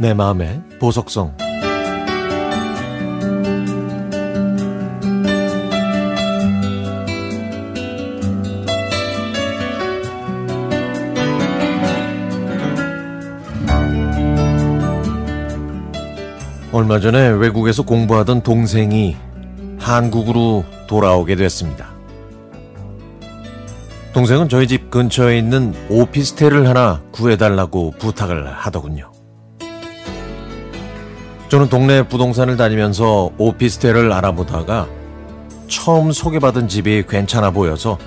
내 마음의 보석성 얼마 전에 외국에서 공부하던 동생이 한국으로 돌아오게 됐습니다. 동생은 저희 집 근처에 있는 오피스텔을 하나 구해달라고 부탁을 하더군요. 저는 동네 부동산을 다니면서 오피스텔을 알아보다가 처음 소개받은 집이 괜찮아 보여서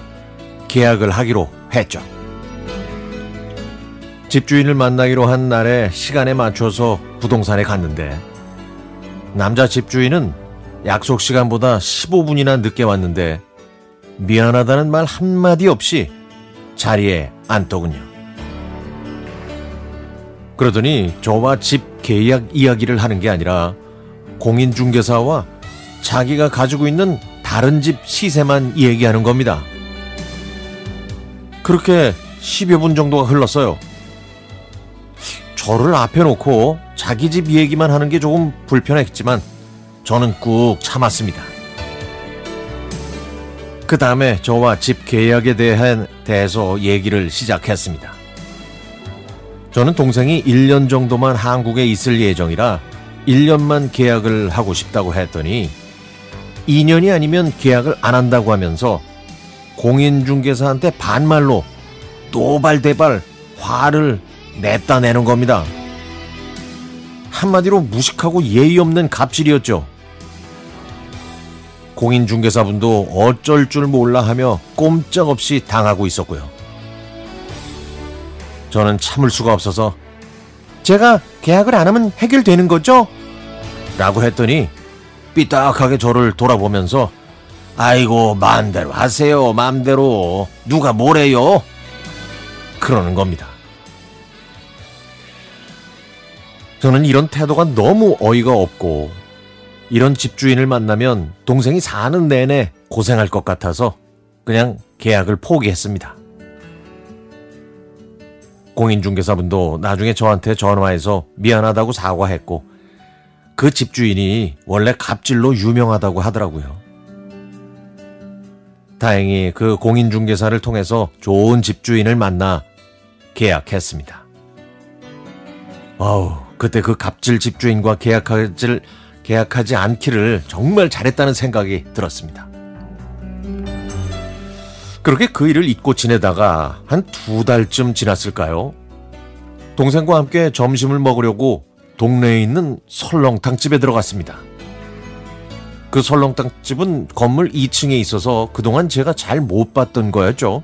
계약을 하기로 했죠. 집주인을 만나기로 한 날에 시간에 맞춰서 부동산에 갔는데 남자 집주인은 약속 시간보다 15분이나 늦게 왔는데 미안하다는 말 한마디 없이 자리에 앉더군요. 그러더니 저와 집 계약 이야기를 하는 게 아니라 공인중개사와 자기가 가지고 있는 다른 집 시세만 얘기하는 겁니다. 그렇게 10여 분 정도가 흘렀어요. 저를 앞에 놓고 자기 집 얘기만 하는 게 조금 불편했지만 저는 꾹 참았습니다. 그 다음에 저와 집 계약에 대한 대해서 얘기를 시작했습니다. 저는 동생이 1년 정도만 한국에 있을 예정이라 1년만 계약을 하고 싶다고 했더니 2년이 아니면 계약을 안 한다고 하면서 공인중개사한테 반말로 노발대발 화를 냈다 내는 겁니다. 한마디로 무식하고 예의 없는 갑질이었죠. 공인중개사분도 어쩔 줄 몰라 하며 꼼짝없이 당하고 있었고요. 저는 참을 수가 없어서 제가 계약을 안 하면 해결되는 거죠? 라고 했더니 삐딱하게 저를 돌아보면서 아이고 마음대로 하세요 마음대로 누가 뭐래요? 그러는 겁니다. 저는 이런 태도가 너무 어이가 없고 이런 집주인을 만나면 동생이 사는 내내 고생할 것 같아서 그냥 계약을 포기했습니다. 공인중개사분도 나중에 저한테 전화해서 미안하다고 사과했고 그 집주인이 원래 갑질로 유명하다고 하더라고요. 다행히 그 공인중개사를 통해서 좋은 집주인을 만나 계약했습니다. 아우, 그때 그 갑질 집주인과 계약하질, 계약하지 않기를 정말 잘했다는 생각이 들었습니다. 그렇게 그 일을 잊고 지내다가 한 두 달쯤 지났을까요? 동생과 함께 점심을 먹으려고 동네에 있는 설렁탕 집에 들어갔습니다. 그 설렁탕 집은 건물 2층에 있어서 그동안 제가 잘 못 봤던 거였죠.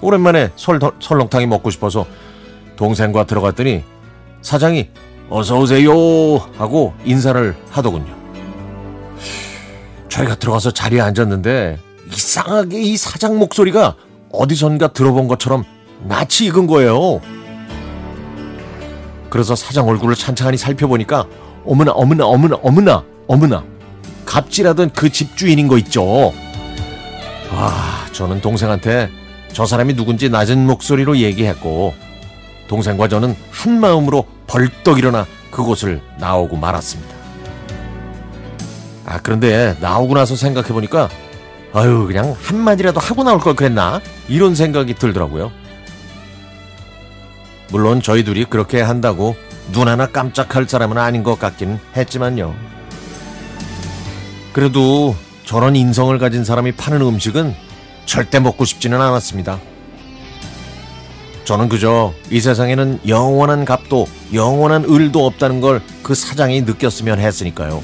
오랜만에 설, 설렁탕이 먹고 싶어서 동생과 들어갔더니 사장이 어서 오세요 하고 인사를 하더군요. 저희가 들어가서 자리에 앉았는데 이상하게 이 사장 목소리가 어디선가 들어본 것처럼 낯이 익은 거예요. 그래서 사장 얼굴을 찬찬히 살펴보니까 어머나 어머나 어머나 어머나 어머나 갑질하던 그 집주인인 거 있죠. 아, 저는 동생한테 저 사람이 누군지 낮은 목소리로 얘기했고 동생과 저는 한 마음으로 벌떡 일어나 그곳을 나오고 말았습니다. 아, 그런데 나오고 나서 생각해보니까 아유, 그냥 한마디라도 하고 나올 걸 그랬나? 이런 생각이 들더라고요. 물론 저희 둘이 그렇게 한다고 눈 하나 깜짝할 사람은 아닌 것 같긴 했지만요. 그래도 저런 인성을 가진 사람이 파는 음식은 절대 먹고 싶지는 않았습니다. 저는 그저 이 세상에는 영원한 값도 영원한 을도 없다는 걸 그 사장이 느꼈으면 했으니까요.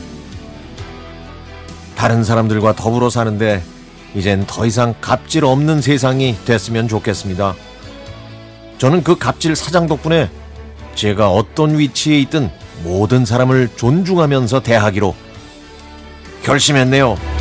다른 사람들과 더불어 사는데 이젠 더 이상 갑질 없는 세상이 됐으면 좋겠습니다. 저는 그 갑질 사장 덕분에 제가 어떤 위치에 있든 모든 사람을 존중하면서 대하기로 결심했네요.